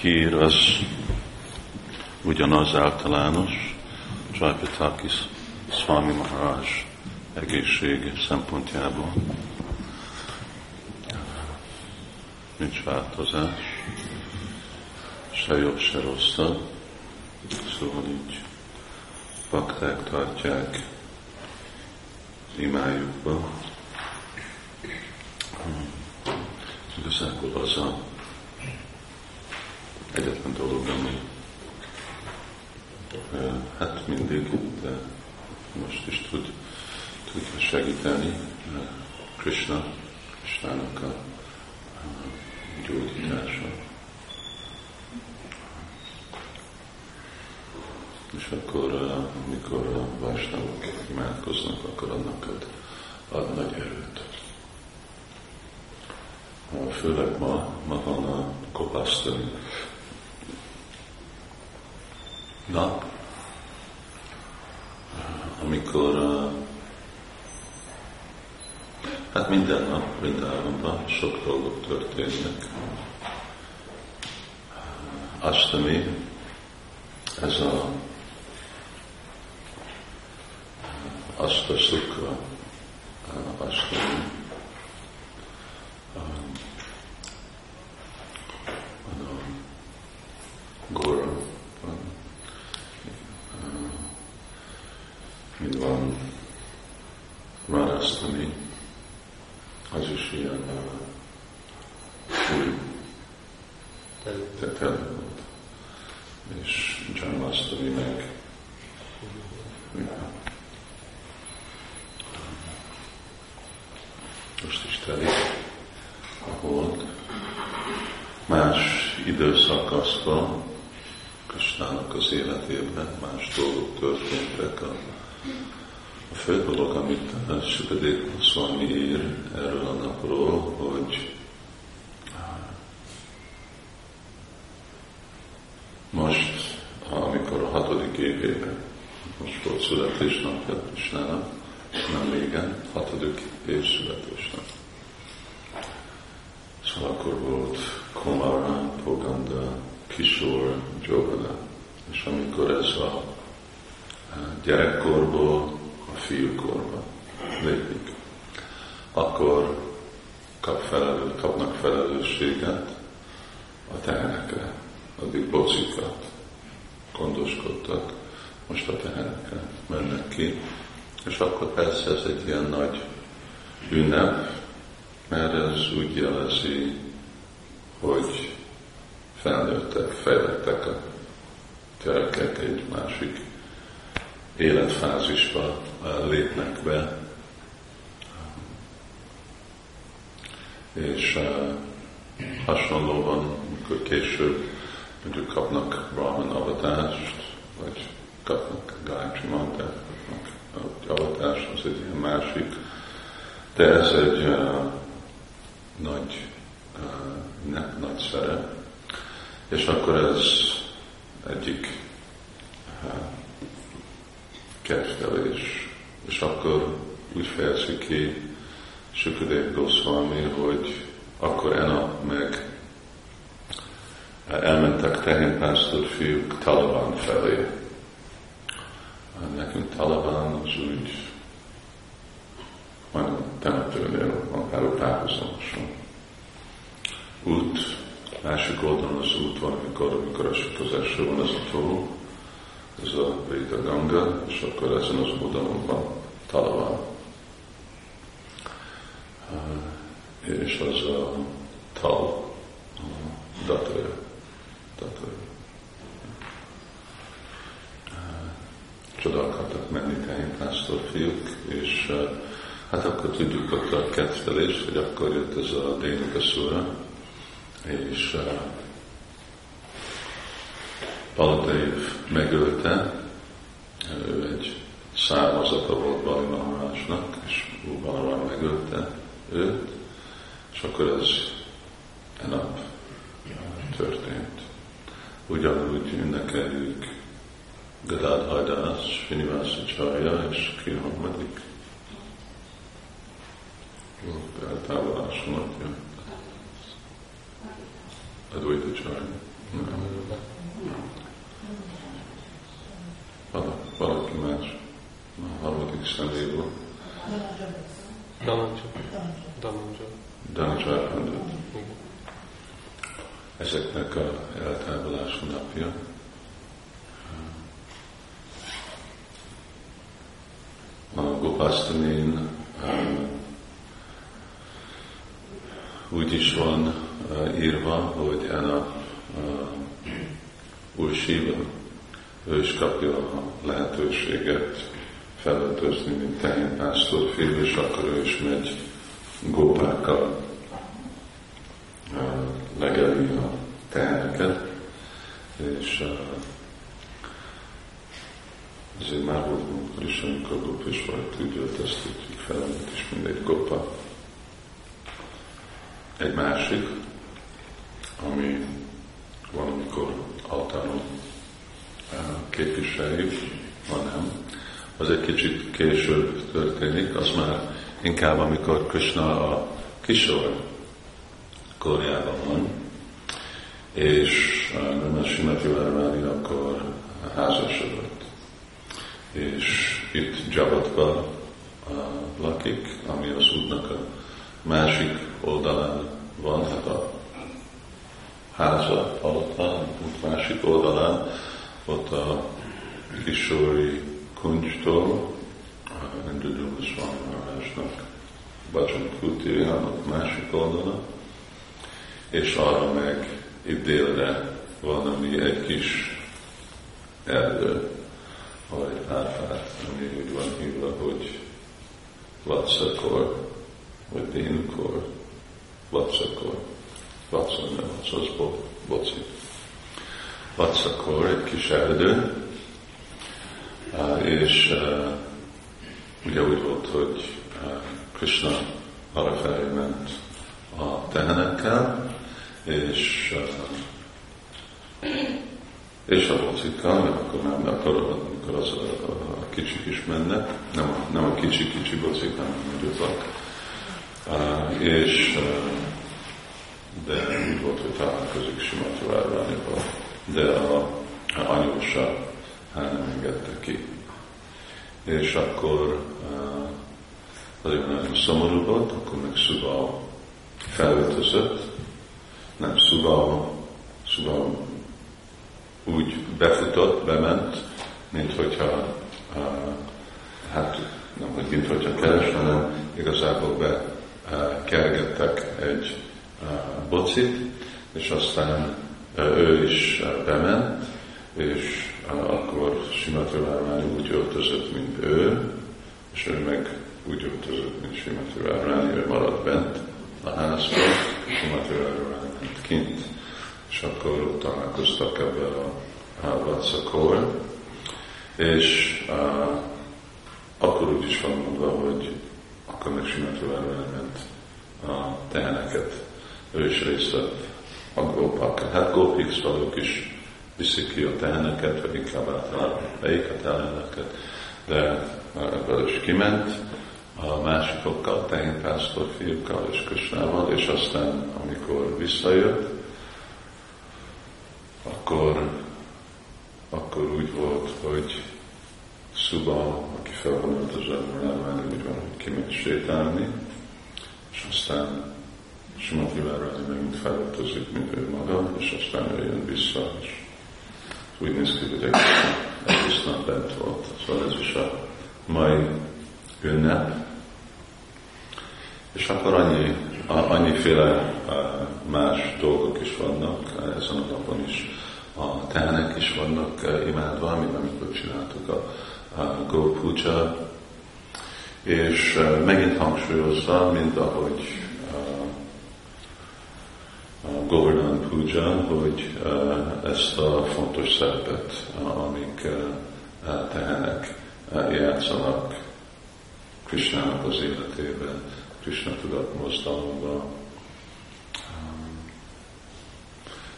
hír az ugyanaz általános, Csajpatakis Swami Maharaj egészség szempontjából. Nincs változás, se jobb, se rosszabb, szóval így bakták tartják imájukba. Igazából az a egyetlen dolog, ami hát mindig, de most is tud, tudja segíteni Krishna, Krishnának a gyógyítása. És akkor, amikor a vásnálók imádkoznak, akkor annak ad, ad nagy erőt. Főleg ma, ma van a kopasztani nap, amikor hát minden nap, Vrindávonban sok dolgok történnek. Astami, ez a Asta Sukra, Astami, most is telik a hold. Más időszakaszban, Kösnának az életében más dolgok történtek. A, a fő dolog, amit Sukadév Swami ír erről a napról, hogy most, amikor a hatodik évében, most volt születésnapja Kösnának, nem régen, hatodik év születésnap. Akkor volt Komara, Poganda, Kishore, Jogana. És amikor ez a gyerekkorból a fiúkorba lépik, akkor kap felelő, kapnak felelősséget a tehenekre. Addig bocikat gondoskodtak, most a tehenekre mennek ki, és akkor persze ez egy ilyen nagy ünnep, mert ez úgy jelezi, hogy felnőttek, fejlettek a gyerekek egy másik életfázisba lépnek be. És uh, hasonlóan, amikor később mondjuk kapnak Brahman avatást, vagy kapnak Gayatri Mantrát, kapnak avatás, az egy ilyen másik, de ez egy uh, nagy, uh, ne, nagy szerep. És akkor ez egyik uh, kezdelés. És akkor úgy fejezi ki Sukadev Goswami, hogy akkor Ena meg elmentek tehénpásztor fiúk Taliban felé nekünk Talabán az úgy majdnem temetőnél van pár párhuzamosan. Út, másik oldalon az út van, amikor, eső, van ez a tó, ez a Rita Ganga, és akkor ezen az oldalon van Talabán. És az a tal, a Dataja. Dataja. csoda akartak menni tehénpásztor fiúk, és hát akkor tudjuk ott a kettelés, hogy akkor jött ez a Dénika szúra, és Paladev megölte, ő egy származata volt Bali Maharásnak, és Balaram megölte őt, és akkor ez e nap történt. Ugyanúgy ünnekeljük Gadadhar Das, Srinivasacharya és ki harmadik? Eltávolásomat, Gopasztanin úgy is van írva, hogy a Úr Siva, ő is kapja a lehetőséget felöltözni, mint pásztor fiú, és akkor ő is megy gópákkal legeli a teheneket, és ezért már volt múltkor is, is volt, úgy öltöztük fel, is mindegy gópa. Egy másik, ami valamikor altáron képviseljük, hanem az egy kicsit később történik, az már inkább amikor Krishna a kisor korjában van, és nem a Simati Várvári akkor házasodott. És itt Jabatba lakik, ami az útnak a másik oldalán van, hát a háza alatt, út másik oldalán, ott a kisori kuncstól, Indudul Swami Maharajnak Bhajan Kuti, a másik oldalon, és arra meg itt délre van, ami egy kis erdő, árfát, ami úgy van hívva, hogy Vatszakor, vagy Dénukor, Vatszakor, Vatszakor, nem az, az bo, boci. Vatszakor, egy kis erdő, és ugye úgy volt, hogy Krishna arra felé ment a tehenekkel, és és a bocikkal, mert akkor nem, mert akkor, az a, a kicsik is mennek, nem a, nem a kicsi-kicsi bocik, hanem nagyobbak. Uh, és uh, de úgy volt, hogy találkozik Simatavárványba, de a, a anyósa hát nem engedte ki. És akkor uh, azért nagyon szomorú volt, akkor meg Szuba felöltözött, nem Szuba, Szuba úgy befutott, bement, mint hogyha hát nem, hogy mint hogyha keres, hanem igazából be uh, kergettek egy bocit, és aztán ő is bement, és akkor Simatővármány úgy öltözött, mint ő, és ő meg úgy öltözött, mint Simatővármány, ő maradt bent a házban, Simatővármány ment kint, és akkor találkoztak ebben a, a és uh, akkor úgy is van mondva, hogy akkor meg Simatővármány ment a teheneket, ő is részt vett a gópák. Hát gópik is viszik ki a teheneket, vagy inkább általában melyik a teheneket, de ebből is kiment a másikokkal, tehénpásztor fiúkkal és Kösnával, és aztán, amikor visszajött, akkor, akkor úgy volt, hogy Szuba, aki fel van öltözött, már úgy van, hogy kimegy sétálni, és aztán Simati Várvázi megint felöltözik, mint ő maga, és aztán ő jön vissza, és úgy néz ki, hogy egész, nap bent volt. Szóval ez is a mai ünnep. És akkor annyi, annyiféle más dolgok is vannak, ezen a napon is a tehenek is vannak imádva, mint amikor csináltuk a, a Go Puja, és megint hangsúlyozva, mint ahogy Govardhan Puja, hogy ezt a fontos szerepet, amik tehenek, játszanak Krishnának az életében, Krishna tudat mozdalomban.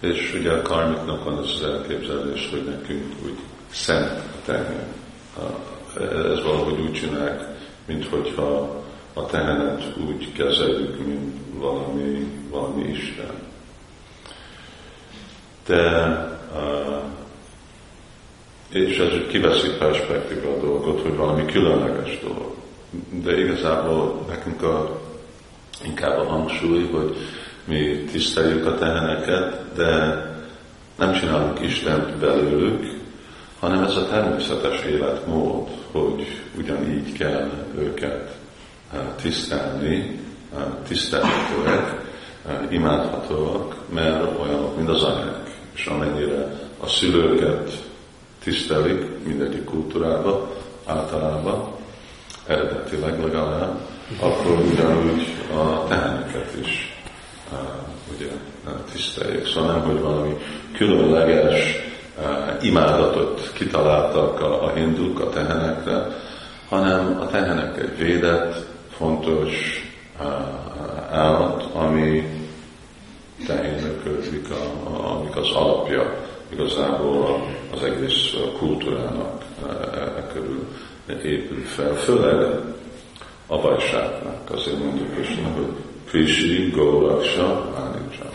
És ugye a karmiknak van az elképzelés, hogy nekünk úgy szent a tehen. Ez valahogy úgy csinálják, mint hogyha a tehenet úgy kezeljük, mint valami, valami Isten. De uh, és ez kiveszi perspektíva a dolgot, hogy valami különleges dolog. De igazából nekünk a, inkább a hangsúly, hogy mi tiszteljük a teheneket, de nem csinálunk Istent belőlük, hanem ez a természetes életmód, hogy ugyanígy kell őket eh, tisztelni, eh, tisztelhetőek, eh, imádhatóak, mert olyanok, mint az anyák. És amennyire a szülőket tisztelik mindegyik kultúrába, általában, eredetileg legalább, akkor ugyanúgy a teheneket is ugye, tiszteljék. Szóval nem, hogy valami különleges imádatot kitaláltak a, a hinduk a tehenekre, hanem a tehenek egy védett, fontos állat, ami tehénöködik, amik az alapja igazából az egész kultúrának e, körül épül fel, főleg a bajságnak. Azért mondjuk is, hogy Krishi, Góraksa, Ánicsa.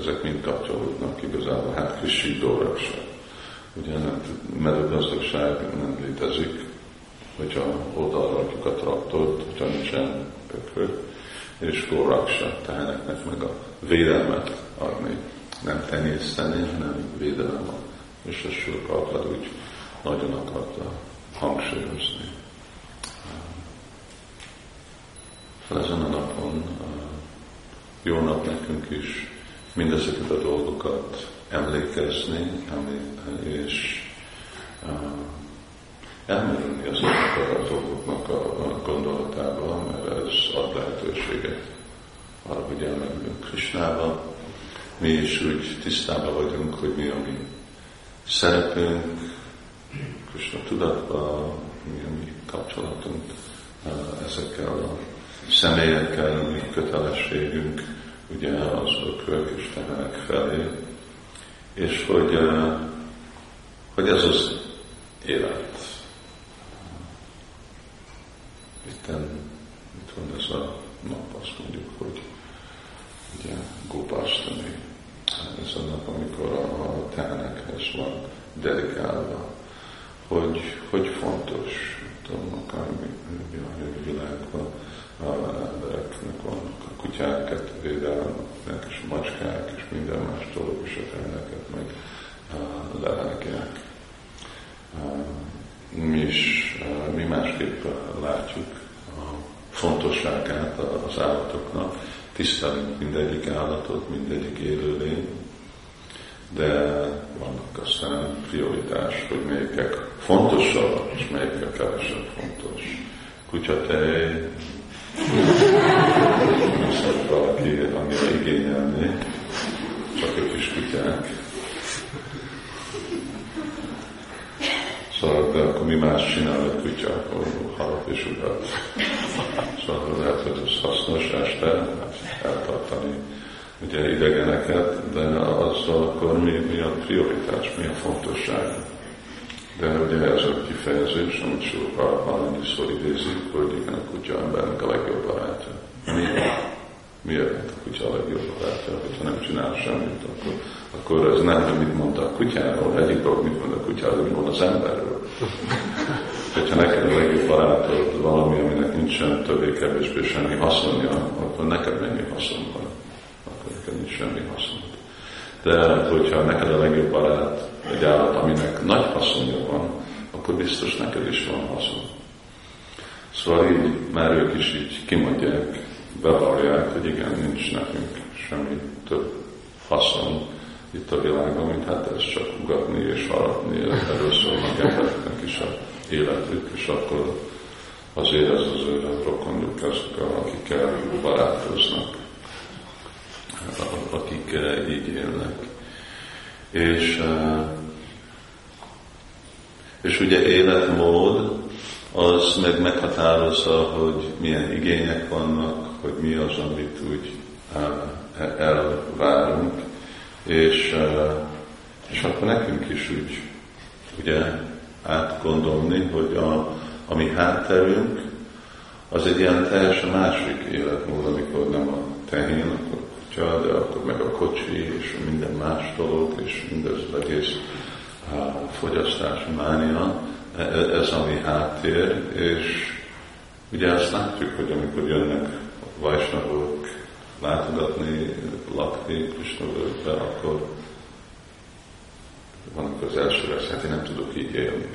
Ezek mind kapcsolódnak igazából. Hát Krishi, Góraksa. Ugye nem, mezőgazdaság nem létezik, hogyha oda rakjuk a traktort, hogyha nincsen ökrő, és Góraksa, teheneknek meg a védelmet adni nem tenyészteni, hanem védelem. És a Sőrkalpad úgy nagyon akarta hangsúlyozni. Ezen a napon jó nap nekünk is mindezeket a dolgokat emlékezni, és elmerülni azoknak a dolgoknak a gondolatába, mert ez ad lehetőséget arra, hogy elmerülünk Krisnába, mi is úgy tisztában vagyunk, hogy mi a mi szerepünk, Krishna tudatban, mi a mi kapcsolatunk ezekkel a személyekkel, mi kötelességünk, ugye az ökrök és felé, és hogy, hogy ez az élet. Itten, itt van ez a nap, azt mondjuk, hogy ugye Gopastami, ez a nap, amikor a, a tehenekhez van dedikálva, hogy, hogy fontos, tudom, akármi a világban, a embereknek vannak a kutyákat védelmek, és a macskák, és minden más dolog, és a teheneket meg levágják. Mi is, mi másképp látjuk a fontosságát az állatoknak, tisztelünk mindegyik állatot, mindegyik élőlény, de vannak aztán prioritás, hogy melyikek fontosabb, és melyikek kevesebb fontos. Kutyatej, azt valaki annyira igényelni, csak a kis kutyák. Szóval, de akkor mi más csinál a kutya, akkor harap és ugat. Szóval lehet, hogy ez hasznos este, eltartani ugye idegeneket, de azzal akkor mi, mi a prioritás, mi a fontosság. De ugye ez a kifejezés, amit sokkal annyiszor idézik, hogy igen, a kutya embernek a legjobb barátja. Miért? Miért a kutya a legjobb barátja? Hogyha nem csinál semmit, akkor, akkor ez nem, hogy mit mondta a kutyáról, egyik dolog, mit mond a kutyáról, mit mond az emberről. Hogyha neked a legjobb barátod valami, aminek nincsen többé-kevésbé semmi haszonja, akkor neked mennyi haszon van? Akkor neked nincs semmi haszon. De hogyha neked a legjobb barát egy állat, aminek nagy haszonja van, akkor biztos neked is van haszon. Szóval így már ők is így kimondják, bevallják, hogy igen, nincs nekünk semmi több haszon itt a világon, mint hát ez csak ugatni és harapni, erről szólnak embereknek is a életük, és akkor azért ez az ő rokonjuk, akikkel barátkoznak, akik így élnek. És, eh, és ugye életmód az meg meghatározza, hogy milyen igények vannak, hogy mi az, amit úgy eh, elvárunk, és, és akkor nekünk is úgy ugye átgondolni, hogy a, a mi hátterünk az egy ilyen teljesen másik életmód, amikor nem a tehén, akkor kutya, de akkor meg a kocsi, és minden más dolog, és mindez az egész a fogyasztási mánia, e, e, ez a mi háttér, és ugye azt látjuk, hogy amikor jönnek vajsnagok látogatni, lakni Krisnavölgybe, akkor van, amikor az első lesz, hát én nem tudok így élni.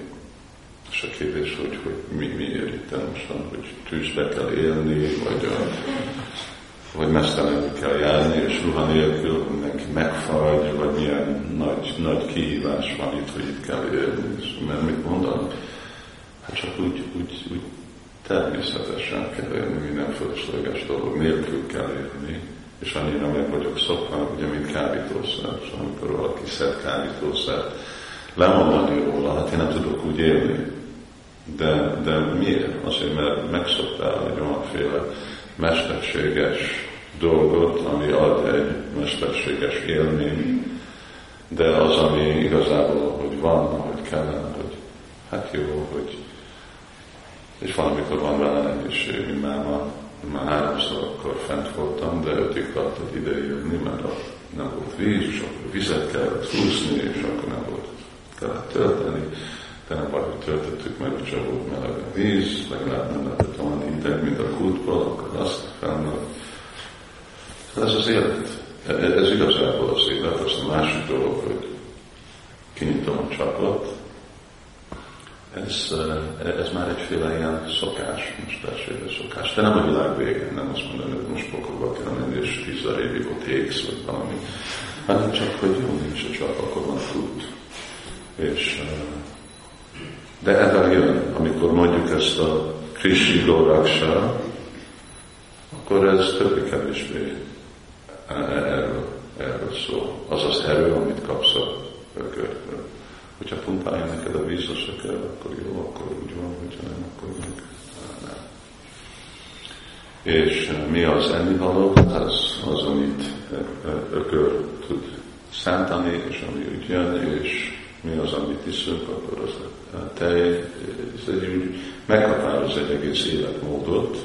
És a kérdés, hogy, hogy mi, miért itt mostan, hogy tűzbe kell élni, vagy, a, vagy mesztelenül kell járni, és ruha nélkül mindenki megfagy, vagy milyen nagy, nagy kihívás van itt, hogy itt kell élni. És mert mit mondom? Hát csak úgy, úgy, úgy természetesen kell élni, minden fölösleges dolog nélkül kell élni, és annyira meg vagyok szokva, ugye, mint kábítószer, és amikor valaki szed kábítószert, lemondani róla, hát én nem tudok úgy élni. De, de miért? Azért, mert megszoktál egy olyanféle mesterséges dolgot, ami ad egy mesterséges élmény, de az, ami igazából, hogy van, hogy kellene, hogy hát jó, hogy és valamikor van vele nehézség, már, ma, már háromszor akkor fent voltam, de ötig tartott ide jönni, mert nem volt víz, és akkor vizet kellett húzni, és akkor nem volt kellett tölteni, de nem baj, hogy töltöttük meg, hogy csak volt meleg a víz, legalább nem lehetett olyan hideg, mint a kútból, akkor azt felmelt. Ez az élet. Ez igazából az élet, az a másik dolog, hogy kinyitom a csapot, ez, ez már egyféle ilyen szokás, mesterséges szokás. De nem a világ vége, nem azt mondom, hogy most pokolba kell menni, és tízzer évig ott égsz, vagy valami, hanem csak, hogy jó, nincs a csap, akkor van út. És, de ebben jön, amikor mondjuk ezt a Krishi Raksa, akkor ez többé-kevésbé erről, erről szól. Az az erő, amit kapsz a ökörtől. Hogyha pumpálja neked a víz, kell, akkor jó, akkor úgy van, hogyha nem, akkor meg nem. És mi az ennivaló? Az, az, amit ökör tud szántani, és ami úgy jön, és mi az, amit iszunk, akkor az a tej, ez egy úgy meghatároz egy egész életmódot,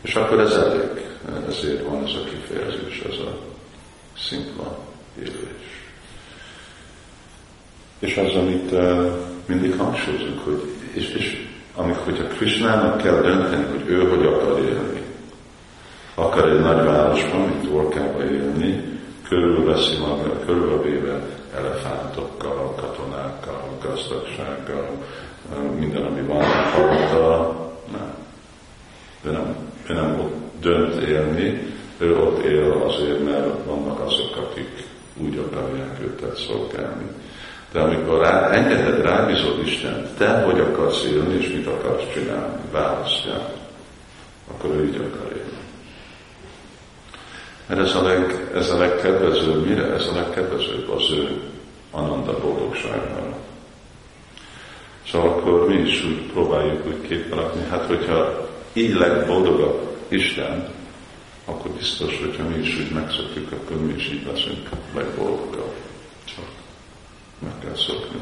és akkor ez elég. Ezért van ez a kifejezés, ez a szimpla élés. És az, amit mindig hangsúlyozunk, hogy és, és amikor, hogyha Krishnának kell dönteni, hogy ő hogy akar élni, akar egy nagy városban, mint Orkába élni, körülveszi maga, körülvéve elefántokkal, katonákkal, gazdagsággal, minden, ami van halata, nem. Ő nem, ő nem ott dönt élni, ő ott él azért, mert vannak azok, akik úgy akarják őt szolgálni. De amikor rá, engeded, rábízod Isten, te hogy akarsz élni, és mit akarsz csinálni, választjál, akkor ő így akar élni. Mert ez a, leg, ez a legkedvezőbb, mire? Ez a legkedvezőbb az ő ananda boldogságára. Szóval akkor mi is úgy próbáljuk úgy képberakni, hát hogyha így legboldogabb Isten, akkor biztos, hogyha mi is úgy megszokjuk, akkor mi is így leszünk legboldogabb. Meg kell szokni.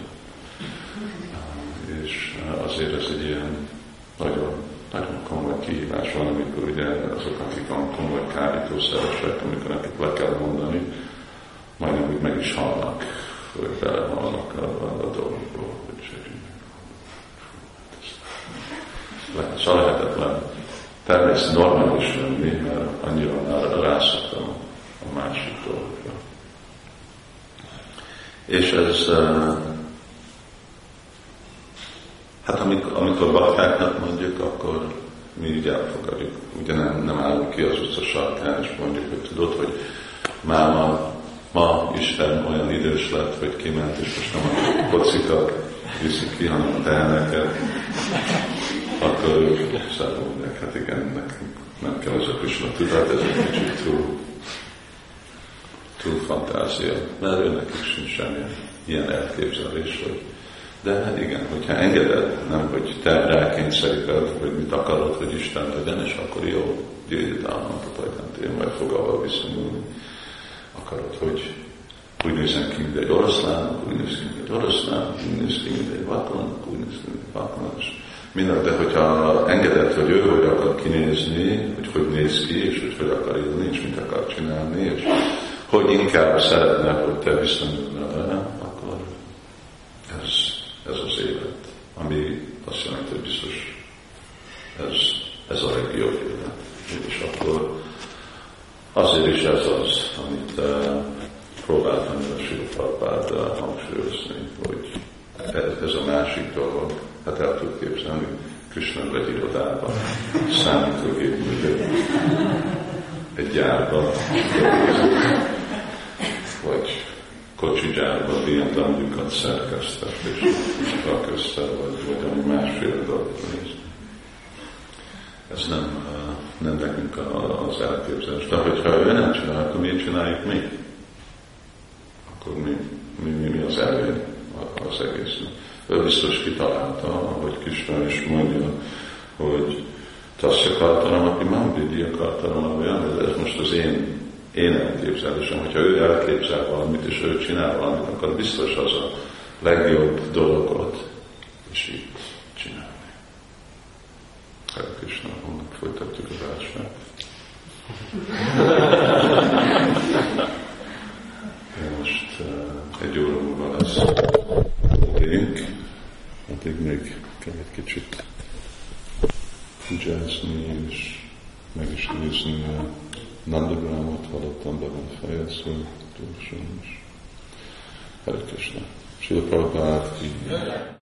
És azért ez egy ilyen nagyon, nagyon komoly kihívás van, amikor ugye azok, akik van komoly kábítószeresek, amikor nekik le kell mondani, majdnem úgy meg is halnak, hogy belehalnak a, a, a lehet, szóval lehetetlen természetesen normális lenni, mert annyira már rászoktam a másik dolgokra. És ez, hát amikor, amikor baktáknak mondjuk, akkor mi így elfogadjuk. Ugye nem, nem állunk ki az utca sarkán, és mondjuk, hogy tudod, hogy máma, ma Isten olyan idős lett, hogy kiment, és most nem a kocikat viszik ki, hanem a teheneket, akkor ők hát igen, nekünk nem kell az a Krishna tudat, ez egy kicsit túl túl fantázia, mert őnek is sincs semmi ilyen elképzelés, hogy de hát igen, hogyha engeded, nem, hogy te rákényszeríted, hogy mit akarod, hogy Isten legyen, és akkor jó, gyűjt államot, vagy nem én majd fog avval viszonyulni. Akarod, hogy úgy nézzen ki, mint egy oroszlán, úgy néz ki, mint egy oroszlán, úgy néz ki, mint egy vakon, úgy néz ki, mint egy vakon, és minden, de hogyha engedett, hogy ő hogy akar kinézni, hogy hogy néz ki, és hogy hogy akar élni, és mit akar csinálni, és hogy inkább szeretne, hogy te viszonyulj vele, akkor ez, ez az élet, ami azt jelenti, hogy biztos ez, ez a legjobb élet. És akkor azért is ez az, amit uh, próbáltam a Silpalpád uh, hangsúlyozni, hogy ez, a másik dolog, hát el tud képzelni, Krishna egy irodában, számítógép egy gyárban, kocsigyárban BMW-kat szerkesztett, és rak össze, vagy, vagy ami másféle dolgot nézni. Ez nem, nem nekünk az elképzelés. De hogyha ő nem csinál, akkor miért csináljuk mi? Akkor mi, mi, mi, mi az előny az egésznek? Ő biztos kitalálta, ahogy Kisna is mondja, hogy Tasya kartanam, aki Mambidi a kartanam, ez most az én, én elképzelésem. Hogyha ő elképzel valamit, és ő csinál valamit, akkor biztos az a legjobb dologot, és így csinálni. Hare Krishna, holnap folytatjuk az ását. Most uh, egy óra múlva lesz idénk, addig még kell egy kicsit pujázni, és meg is nézni a Nandagramot, hallottam be van fejezve, túlson is. Hare Krishna. Sila Prabhupád ki.